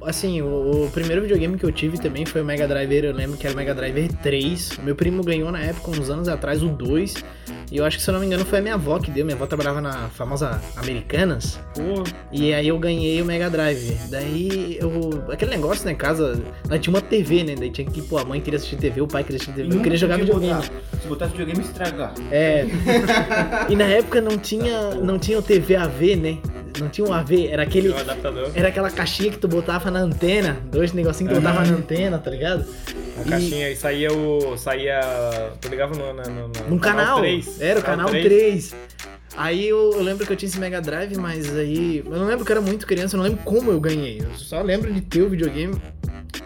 O- Assim, o, o primeiro videogame que eu tive também foi o Mega Driver, eu lembro que era o Mega Driver 3. Meu primo ganhou na época, uns anos atrás, o 2. E eu acho que, se eu não me engano, foi a minha avó que deu. Minha avó trabalhava na famosa Americanas. Pô, E aí eu ganhei o Mega Drive. Daí eu. Aquele negócio, né, casa. Nós tinha uma TV, né? Daí tinha que, pô, a mãe queria assistir TV, o pai queria assistir TV. Eu queria jogar videogame. Se botasse videogame, estragar. É. [laughs] e na época não tinha, não tinha o TV AV, né? Não tinha o AV, era aquele. Era aquela caixinha que tu botava na antena, dois negocinhos que tu botava na antena, tá ligado? A E- caixinha e saía o. saía. Tu ligava no, no, no, Num canal. 3. Era o canal 3. Aí eu, eu lembro que eu tinha esse Mega Drive, mas aí. Eu não lembro que eu era muito criança, eu não lembro como eu ganhei. Eu só lembro de ter o videogame.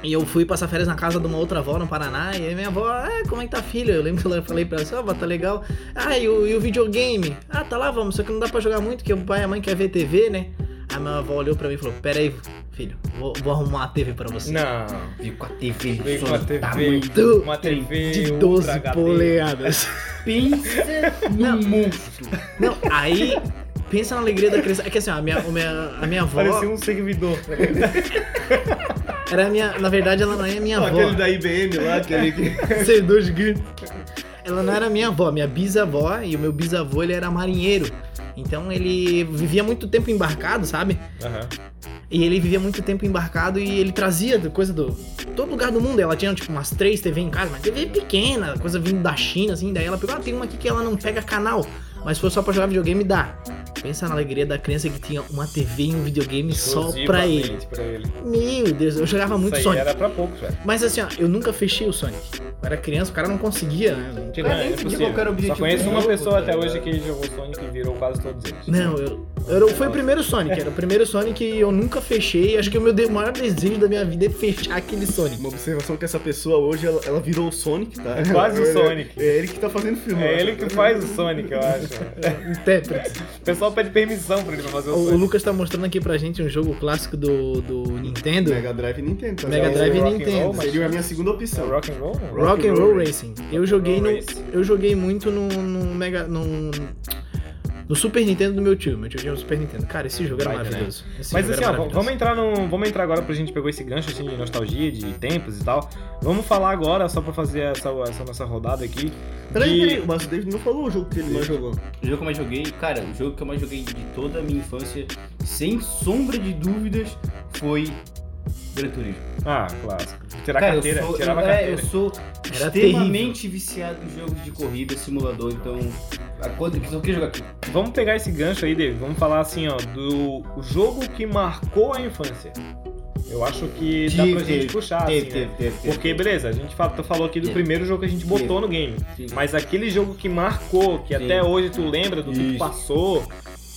E eu fui passar férias na casa de uma outra avó no Paraná, e aí minha avó, ah, como é que tá filha? Eu lembro que eu falei pra ela assim, ó, avó, tá legal. Ah, e o, e o videogame? Ah, tá lá, vamos, só que não dá pra jogar muito, porque o pai e a mãe querem ver TV, né? Aí minha avó olhou pra mim e falou, pera aí, filho, vou, vou arrumar uma TV pra você. Não. Veio com a TV Veio com a TV. tamanho. Do- Uma TV de Ultra 12 HD. polegadas. Pensa Não. no monstro. Não, aí pensa na alegria da criança. É que assim, ó, a minha, a minha, a minha avó Parecia um servidor. [laughs] era a minha. Na verdade, ela não é minha avó. aquele da IBM lá, aquele que. [laughs] Servidor gigante. Ela não era minha avó, minha bisavó, e o meu bisavô ele era marinheiro. Então ele vivia muito tempo embarcado, sabe? Aham. E ele vivia muito tempo embarcado e ele trazia coisa do. Todo lugar do mundo. Ela tinha tipo umas três TV em casa, mas TV pequena, coisa vindo da China, assim. Daí ela pegou, ah, tem uma aqui que ela não pega canal. Mas se for só pra jogar videogame, dá. Pensa na alegria da criança que tinha uma TV e um videogame só pra ele. Pra ele. Meu Deus, eu jogava muito Isso aí Sonic. era pra poucos, velho. Mas assim, ó, eu nunca fechei o Sonic. Eu era criança, o cara não conseguia, né? Não tinha- Não, nem é entendi possível. qual que era o Só objetivo conheço do uma jogo, pessoa tá até hoje que jogou Sonic e virou quase todos eles. Não, eu, eu- foi o primeiro Sonic, era o primeiro Sonic que eu nunca fechei. Acho que o meu de- maior desejo da minha vida é fechar aquele Sonic. Uma observação que essa pessoa hoje, ela, ela virou o Sonic, tá? É quase o É- Sonic. É ele que tá fazendo filme. É ele que faz o Sonic, eu acho. Intérprete. O pessoal pede permissão pra ele pra fazer o O. Lucas tá mostrando aqui pra gente um jogo clássico do, do Nintendo. Mega Drive e Nintendo. tá? Mega o Drive e Rock Nintendo. Roll, Seria a minha segunda opção. Rock and Roll? Rock and Roll Racing. Eu joguei no, Racing. eu joguei muito no, no Mega no, no Super Nintendo do meu tio. Meu tio tinha um Super Nintendo. Cara, esse jogo era né? maravilhoso. Esse Mas assim, ó, vamos entrar no, vamos entrar agora pra gente pegou esse gancho assim de nostalgia, de tempos e tal. Vamos falar agora só pra fazer essa, essa nossa rodada aqui. Peraí, de- peraí, o David não falou o jogo que ele mais jogou. O jogo que eu mais joguei, cara, o jogo que eu mais joguei de toda a minha infância, sem sombra de dúvidas, foi Gran Turismo. Ah, clássico. Tirar cara, carteira, eu sou, tirava eu, a é, carteira. eu sou Era extremamente viciado em jogos de corrida, simulador, então. A coisa que eu só queria jogar aqui. Vamos pegar esse gancho aí, David. Vamos falar assim, ó, do o jogo que marcou a infância. Eu acho que dá pra gente puxar, assim, né? teve, teve, teve. Porque, beleza, a gente fa- falou aqui do primeiro jogo que a gente botou no game. Sim. Mas aquele jogo que marcou, que até hoje tu lembra do que tu passou,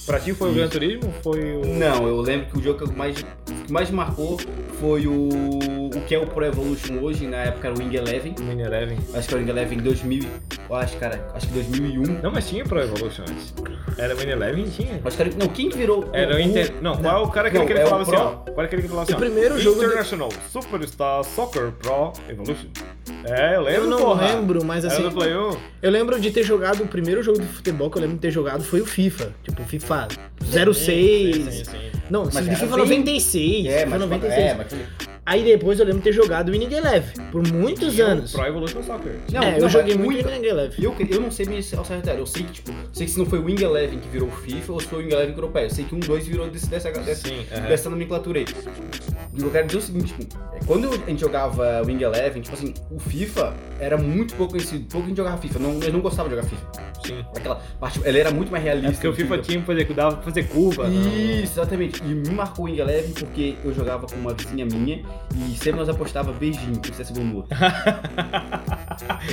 pra ti foi o. Gran Turismo? Foi o. Não, eu lembro que o jogo que mais, que mais marcou foi o. o que é o Pro Evolution hoje, na época era o Wing Eleven. Mini Eleven. Acho que era o Wing Eleven em 2000. Eu acho, cara, acho que 2001. Não, mas tinha Pro Evolution antes. Era o Mini Eleven? Tinha. Acho que era. Não, quem virou. Era o Inter. Não, qual é o cara aquele Não, que ele é falava assim, ó? Qual é aquele que ele falava assim, O primeiro jogo International Superstar Soccer Pro Evolution. É, eu lembro, Eu não porra. lembro, mas assim. do Play 1? Eu lembro de ter jogado o primeiro jogo de futebol que eu lembro de ter jogado foi o FIFA. Tipo, FIFA 06. Sim, sim, sim. Não, Mas FIFA bem- 96. É, FIFA mas, 96. é, mas Aí depois eu lembro de ter jogado o Winning Eleven por muitos Tinha o anos. Pro Evolution Soccer. Não, é, não, eu joguei mas muito o Winning Eleven. Eu, eu não sei me ao certo, eu sei que, tipo, sei que se não foi o Wing Eleven que virou o FIFA ou se foi o Wing Eleven que virou PES. Eu sei que um 2 virou desse, dessa, dessa, Sim, dessa nomenclatura aí. E eu quero dizer o seguinte, tipo, é, quando a gente jogava Wing Eleven, tipo assim, o FIFA era muito pouco conhecido, pouco a gente jogava FIFA, não, eu não gostava de jogar FIFA. Sim. Aquela parte, ele era muito mais realista. É porque o FIFA tinha que fazer, dava pra fazer curva. não. Isso, exatamente. E me marcou o Wing Eleven porque eu jogava com uma vizinha minha e sempre nós apostava beijinho pro no outro. [laughs]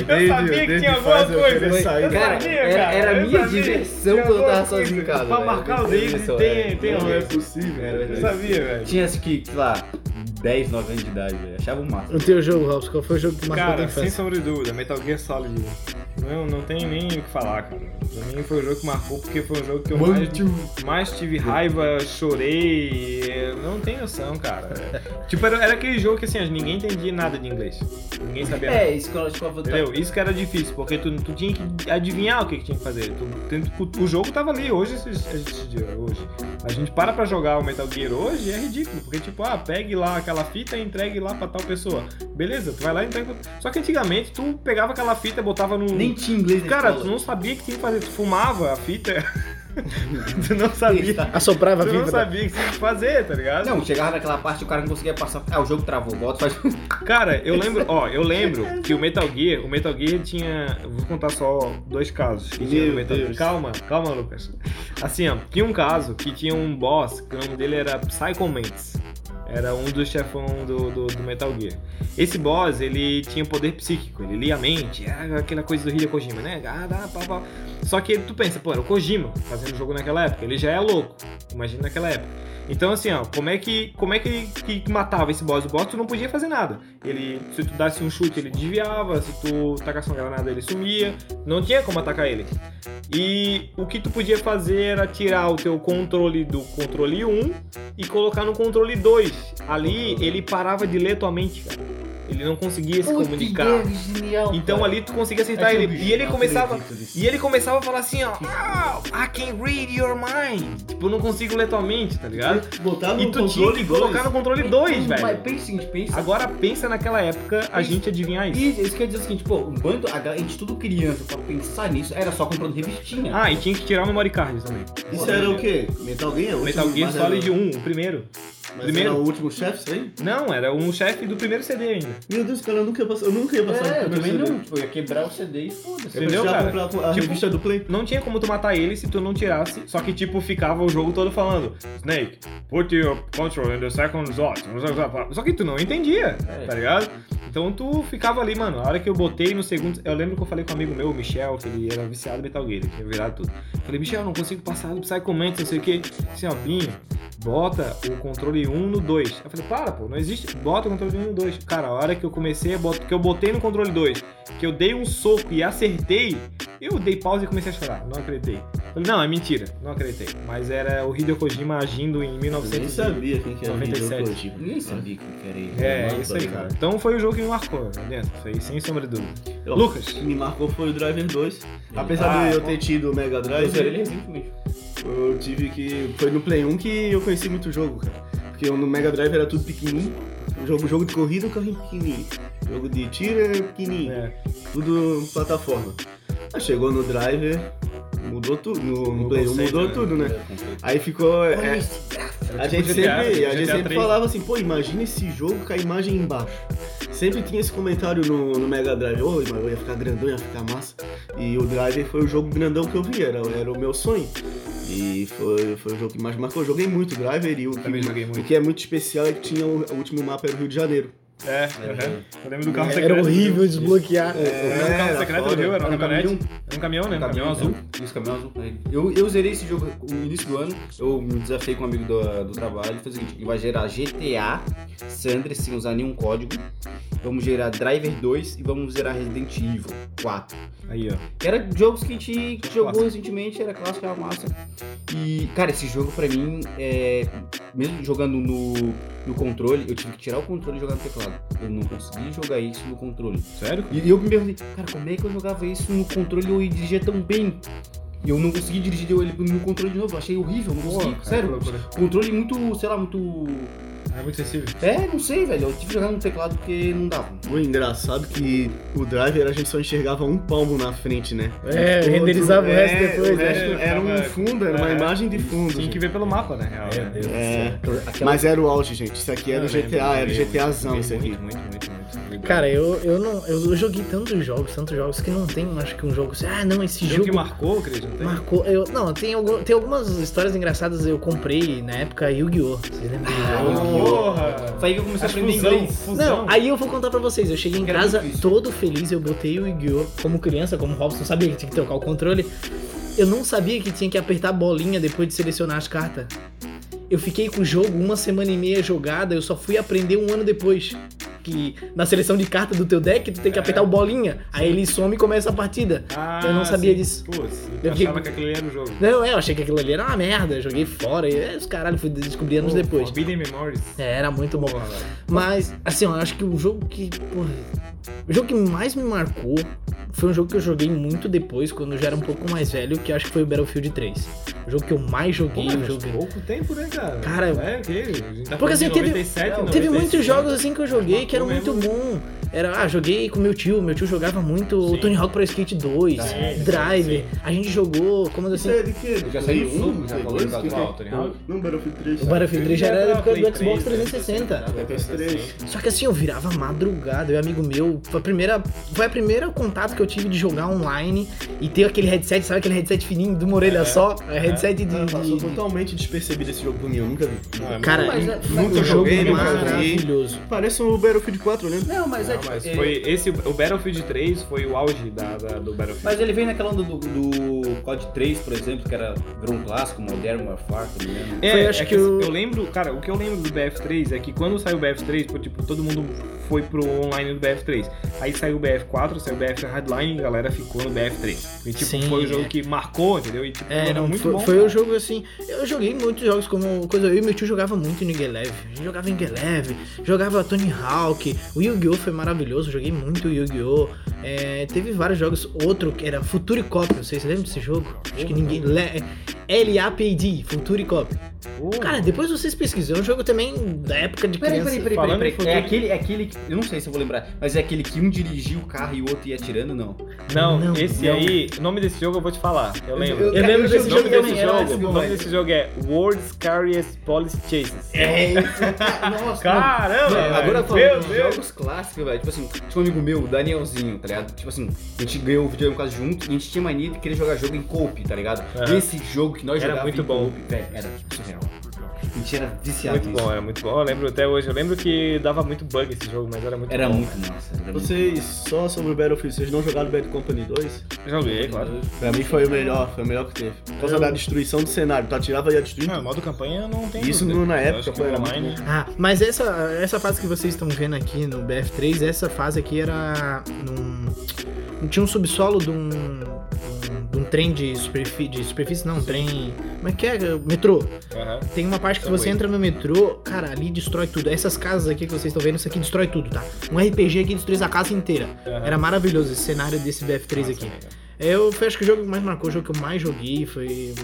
Eu sabia que tinha alguma coisa. Eu Cara, sabia, era, cara, era a eu minha sabia. diversão Tinha quando eu tava sozinho em casa. Pra marcar os isso, tem, é. tem Não um é possível. Era Eu sabia, velho. Tinha esse que, sei lá, 10, 9 anos de idade, velho. Achava o máximo. O teu jogo, Robson, qual foi o jogo que marcou a tua Cara, sem infância? sombra de dúvida, Metal Gear Solid 1. Não, não tem nem o que falar, cara. Pra mim foi o jogo que marcou porque foi o jogo que eu mais, mais tive raiva, chorei. Não tem noção, cara. [laughs] tipo, era, era aquele jogo que assim, ninguém entendia nada de inglês. Ninguém sabia nada. É, que eu vou Entendeu? Isso que era difícil, porque tu, tu tinha que adivinhar o que, que tinha que fazer. Tu- tu- o jogo tava ali hoje, hoje. A gente para pra jogar o Metal Gear hoje e é ridículo, porque tipo, ah, pegue lá aquela fita e entregue lá pra tal pessoa. Beleza, tu vai lá e entrega. Só que antigamente tu pegava aquela fita e botava no. Nem tinha inglês na Cara, tu não sabia o que tinha que fazer, tu fumava a fita. [laughs] tu não sabia. Assoprava a Tu não vida. sabia o que tinha que fazer, tá ligado? Não, chegava naquela parte o cara não conseguia passar. Ah, o jogo travou, volta, faz. [laughs] Cara, eu lembro, ó, eu lembro que o Metal Gear, o Metal Gear tinha, eu vou contar só dois casos que tinha no Meu Metal Gear. Deus. Calma, calma, Lucas. Assim, ó, tinha um caso que tinha um boss, que o nome dele era Psycho Mantis. Era um dos chefão do, do, do Metal Gear. Esse boss, ele tinha poder psíquico, ele lia a mente, era aquela coisa do Hideo Kojima, né? Ah, dá, pá, pá. Só que tu pensa, pô, era o Kojima fazendo jogo naquela época, ele já é louco, imagina naquela época. Então, assim, ó, como é que, como é que, que matava esse boss? O boss tu não podia fazer nada. Ele, se tu desse um chute, ele desviava, se tu tacasse uma granada, ele sumia. Não tinha como atacar ele. E o que tu podia fazer era tirar o teu controle do controle 1 e colocar no controle 2. Ali ele parava de ler tua mente, cara. Ele não conseguia se comunicar. Então ali tu conseguia acertar ele. E ele começava. E ele começava a falar assim, ó. "Ah, I can read your mind. Tipo, eu não consigo ler tua mente, tá ligado? Botar no E tu tinha que controle colocar no controle 2, Mas velho. pensa o seguinte, pensa. Agora pensa naquela época a gente adivinhar isso. Isso, isso quer dizer o seguinte, pô, um bando, a, gente tudo criança, pra pensar nisso, era só comprando revistinha. Ah, e tinha que tirar o memory card também. Isso era o quê? Metal Gear? Metal Gear Solid legal. 1, o primeiro. Mas Primeiro- era o último chefe, isso aí? Não, era um chefe do primeiro CD ainda. Meu Deus, cara, eu nunca ia passar, eu nunca ia passar É, eu também CD. não. Tipo, eu ia quebrar o CD e foda-se. Eu Entendeu, cara? comprar a Tipo- revista do Play. Não tinha como tu matar ele se tu não tirasse. Só que, tipo, ficava o jogo todo falando Snake, put your control in the second slot. Só que tu não entendia, É. tá ligado? Então tu ficava ali, mano. A hora que eu botei no segundo. Eu lembro que eu falei com um amigo meu, o Michel, que ele era viciado em Metal Gear, ele tinha virado tudo. Falei, Michel, não consigo passar do Psycho Mantis, não sei o que. Assim, ó, Binho, bota o controle 1 no 2. Eu falei, para, pô, não existe. Bota o controle 1 no 2. Cara, a hora que eu comecei. Que eu botei no controle 2, que eu dei um soco e acertei, eu dei pausa e comecei a chorar. Não acreditei. Falei, não, é mentira. Não acreditei. Mas era o Hideo Kojima agindo em Eu nem 1900. sabia quem que era o 97. Hideo Kojima. Ninguém sabia que era ele. É, Não, isso aí, cara. Então foi o jogo que me marcou lá dentro. Isso aí, sem sombra de dúvida. Eu- Lucas. O que me marcou foi o Driver 2. Apesar Ah, de eu ter tido o Mega Drive, recentemente. eu tive que. Foi no Play 1 que eu conheci muito o jogo, cara. Porque no Mega Drive era tudo pequenininho. Jogo, jogo de corrida, um carrinho pequenininho. Jogo de tiro é pequenininho. É. Tudo plataforma. Aí chegou no Driver, mudou tudo. No, no Play 1 conceito, mudou né? tudo, né? Aí ficou. é, a gente tipo sempre, a gente sempre 3. falava assim, pô, imagina esse jogo com a imagem embaixo. Sempre tinha esse comentário no, no Mega Drive, ô, mas ia ficar grandão, ia ficar massa. E o Driver foi o jogo grandão que eu vi, era, era o meu sonho. E foi, foi o jogo que mais marcou. Eu joguei muito Driver e o que, muito. o que é muito especial é que tinha o, o último mapa era o Rio de Janeiro. É, uhum. eu lembro do carro secreto. Era horrível desbloquear. Era um carro era secreto do foda. Rio, era uma Era um caminhonete. caminhão. Era um caminhão, né? Um caminhão azul. Isso, caminhão azul. É. Eu, eu zerei esse jogo no início do ano. Eu me desafiei com um amigo do, do trabalho. Foi o seguinte: ele vai gerar GTA Sandra sem usar nenhum código. Vamos gerar Driver 2 e vamos zerar Resident Evil 4. Aí, ó. Que era jogos que a gente que jogou recentemente, era clássico, era massa. E, cara, esse jogo pra mim, é, mesmo jogando no, no controle, eu tive que tirar o controle e jogar no teclado. Eu não consegui jogar isso no controle. Sério? E eu me perguntei, cara, como é que eu jogava isso no controle e eu dirigia tão bem? E eu não consegui dirigir ele no controle de novo, achei horrível, não consegui, Pô, sério. loucura. Controle muito, sei lá, muito. É muito sensível. É, não sei, velho. Eu tive que jogar no teclado porque não dava. O engraçado é que o Driver a gente só enxergava um palmo na frente, né? É, Outro- renderizava o resto é, depois, o né? era um fundo, era uma É. imagem de fundo. Tinha que ver pelo mapa, né? Real, Meu né? Deus do É. Aquela- mas era o auge, gente. Isso aqui era o GTA, era o GTAzão muito, isso aqui. Muito, muito, muito. Cara, eu, eu não. Eu joguei tantos jogos, tantos jogos que não tem, acho que um jogo assim. Ah, não, esse jogo jogo. que marcou, Cris, não tem? Marcou. Eu, não, tem, tem algumas histórias engraçadas. Eu comprei na época Yu-Gi-Oh! Vocês lembram? Ah? Porra! Foi aí que eu comecei a aprender fusão, inglês. fusão. Não, aí eu vou contar pra vocês. Eu cheguei em casa todo feliz, eu botei o Yu-Gi-Oh! Como criança, como Robson, sabia que tinha que trocar o controle. Eu não sabia que tinha que apertar a bolinha depois de selecionar as cartas. Eu fiquei com o jogo uma semana e meia jogada, eu só fui aprender um ano depois. Que na seleção de carta do teu deck, tu tem que É. apertar o bolinha. Aí ele some e começa a partida. Ah, eu não sabia sim. disso. Putz, Eu eu fiquei- achava que aquele era o jogo. Não, é, eu achei que aquilo ali era uma merda, eu joguei fora. E é, os caralho, fui descobrir anos Pô, depois. Forbidden Memories. É, era muito bom. Velho. Mas, assim, ó, eu acho que o jogo que. Porra, o jogo que mais me marcou foi um jogo que eu joguei muito depois, quando eu já era um pouco mais velho, que eu acho que foi o Battlefield 3. O jogo que eu mais Pô, joguei, o jogo. pouco tempo, né, cara? Cara, é o quê? A gente tá Porque, assim, teve- 97, Teve 96, muitos jogos assim que eu joguei que eram muito mesmo. bom. Era, ah, joguei com meu tio, meu tio jogava muito o Sim. Tony Hawk Pro Skate 2, Sim, Driver. A gente jogou, como Isso assim? é de quê? Já saiu um, já falou do é? atual, Tony Hawk? Não, Battlefield 3. O Battlefield 3 já era da época do Xbox 3, 360. né? PS3. Só que assim, eu virava madrugada, eu e amigo meu, foi a primeira, foi a primeira contato que eu tive de jogar online e ter aquele headset, sabe aquele headset fininho de uma orelha É, só? É, headset de, Cara, passou de- totalmente despercebido esse jogo por mim, eu nunca vi. Ah, Cara, Mas é- nunca jogo joguei, nunca vi. maravilhoso. Parece um Battlefield 4, né? Não, mas é, Não, tipo, mas é- foi esse, o Battlefield 3 foi o auge da, da- do Battlefield. Mas ele veio naquela onda do, do COD 3, por exemplo, que era virou um clássico, Modern Warfare, tá ligado? É, Foi, acho é que que o- eu lembro, cara, o que eu lembro do BF3 é que quando saiu o BF3, pô, tipo, todo mundo foi pro online do BF3. Aí saiu o BF4, saiu o BF Hardline e a galera ficou no BF3. E tipo, Sim, foi o jogo é. que marcou, entendeu? E tipo, É, era não, muito foi, bom. foi cara. o jogo assim. Eu joguei muitos jogos como coisa. Eu e meu tio jogava muito em Leve. A gente jogava em Leve, jogava Tony Hawk. O Yu-Gi-Oh! foi maravilhoso, joguei muito Yu-Gi-Oh! É, teve vários jogos. Outro que era Future Cop, vocês lembram desse jogo? Acho que ninguém. Le- LAPD, Future Cop. Uh, Cara, depois vocês pesquisam. É um jogo também da época de Peraí, criança. peraí, peraí, Falando peraí, peraí. É aquele, é aquele. que- Eu não sei se eu vou lembrar, mas é aquele que um dirigia o carro e o outro ia atirando, não. não, Não, esse não. aí, o nome desse jogo eu vou te falar. Eu lembro. Eu lembro desse jogo nome desse jogo, era o nome desse jogo é World's Scariest Police Chases. É isso. Nossa, Caramba! Não, agora velho. falando de jogos clássicos, velho. Tipo assim, tinha um amigo meu, o Danielzinho, tá ligado? Tipo assim, a gente ganhou o videogame quase junto e a gente tinha mania de querer jogar jogo em coop, tá ligado? Esse jogo que nós Era jogávamos muito em bom. velho, era surreal. A gente era viciado Muito nisso. bom, era muito bom. Eu lembro até hoje. Eu lembro que dava muito bug esse jogo, mas era muito Era bom. muito massa. Era muito Vocês, só sobre o Battlefield, vocês não jogaram Bad Company 2? Joguei, claro. Pra mim foi o melhor, foi o melhor que teve. Por causa Eu- da destruição do cenário, tu atirava e ia destruindo Não, modo campanha não tem Isso no- na época foi online. Ah, mas essa, essa fase que vocês estão vendo aqui no BF3, essa fase aqui era num. Tinha um subsolo de um. de um trem de superfície. De superfície não, um trem. Como é que é? Metrô. Aham. Tem uma parte que você entra no metrô, cara, ali destrói tudo. Essas casas aqui que vocês estão vendo, isso aqui destrói tudo, tá? Um RPG aqui destruiu a casa inteira. Aham. Era maravilhoso esse cenário desse BF3 Nossa, aqui. amiga. Eu acho que o jogo que mais marcou, o jogo que eu mais joguei foi.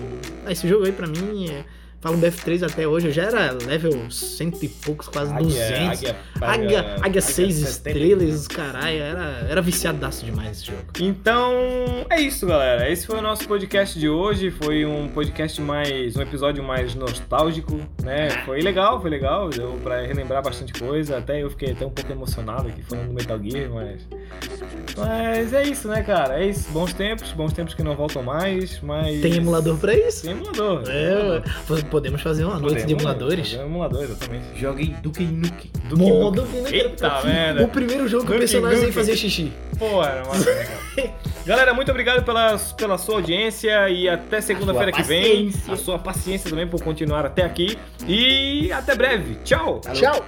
Ah, esse jogo aí pra mim, é... falo BF3 até hoje, eu já era level cento e poucos, quase Águia, 200. Águia, Águia, águia 6 70. estrelas, caralho, era, era viciadaço demais esse jogo. Então, é isso, galera. Esse foi o nosso podcast de hoje. Foi um podcast mais. um episódio mais nostálgico, né? Foi legal, foi legal. Deu pra relembrar bastante coisa. Até eu fiquei até um pouco emocionado aqui falando do Metal Gear, mas. Mas é isso, né, cara? É isso. Bons tempos, bons tempos que não voltam mais, mas. Tem emulador pra isso? Tem emulador. É, ué. Podemos fazer uma noite de Podemos, emuladores. fazer um emulador, exatamente. Joguei Duke Nukem. Duke Modo Nukem. que nem Eita, era- merda. O primeiro jogo que o Duke personagem Nukem. fazer xixi. Pô, era uma... [laughs] Galera, muito obrigado pela, pela sua audiência e até segunda-feira que vem. A sua paciência também por continuar até aqui. E até breve. Tchau! Tchau!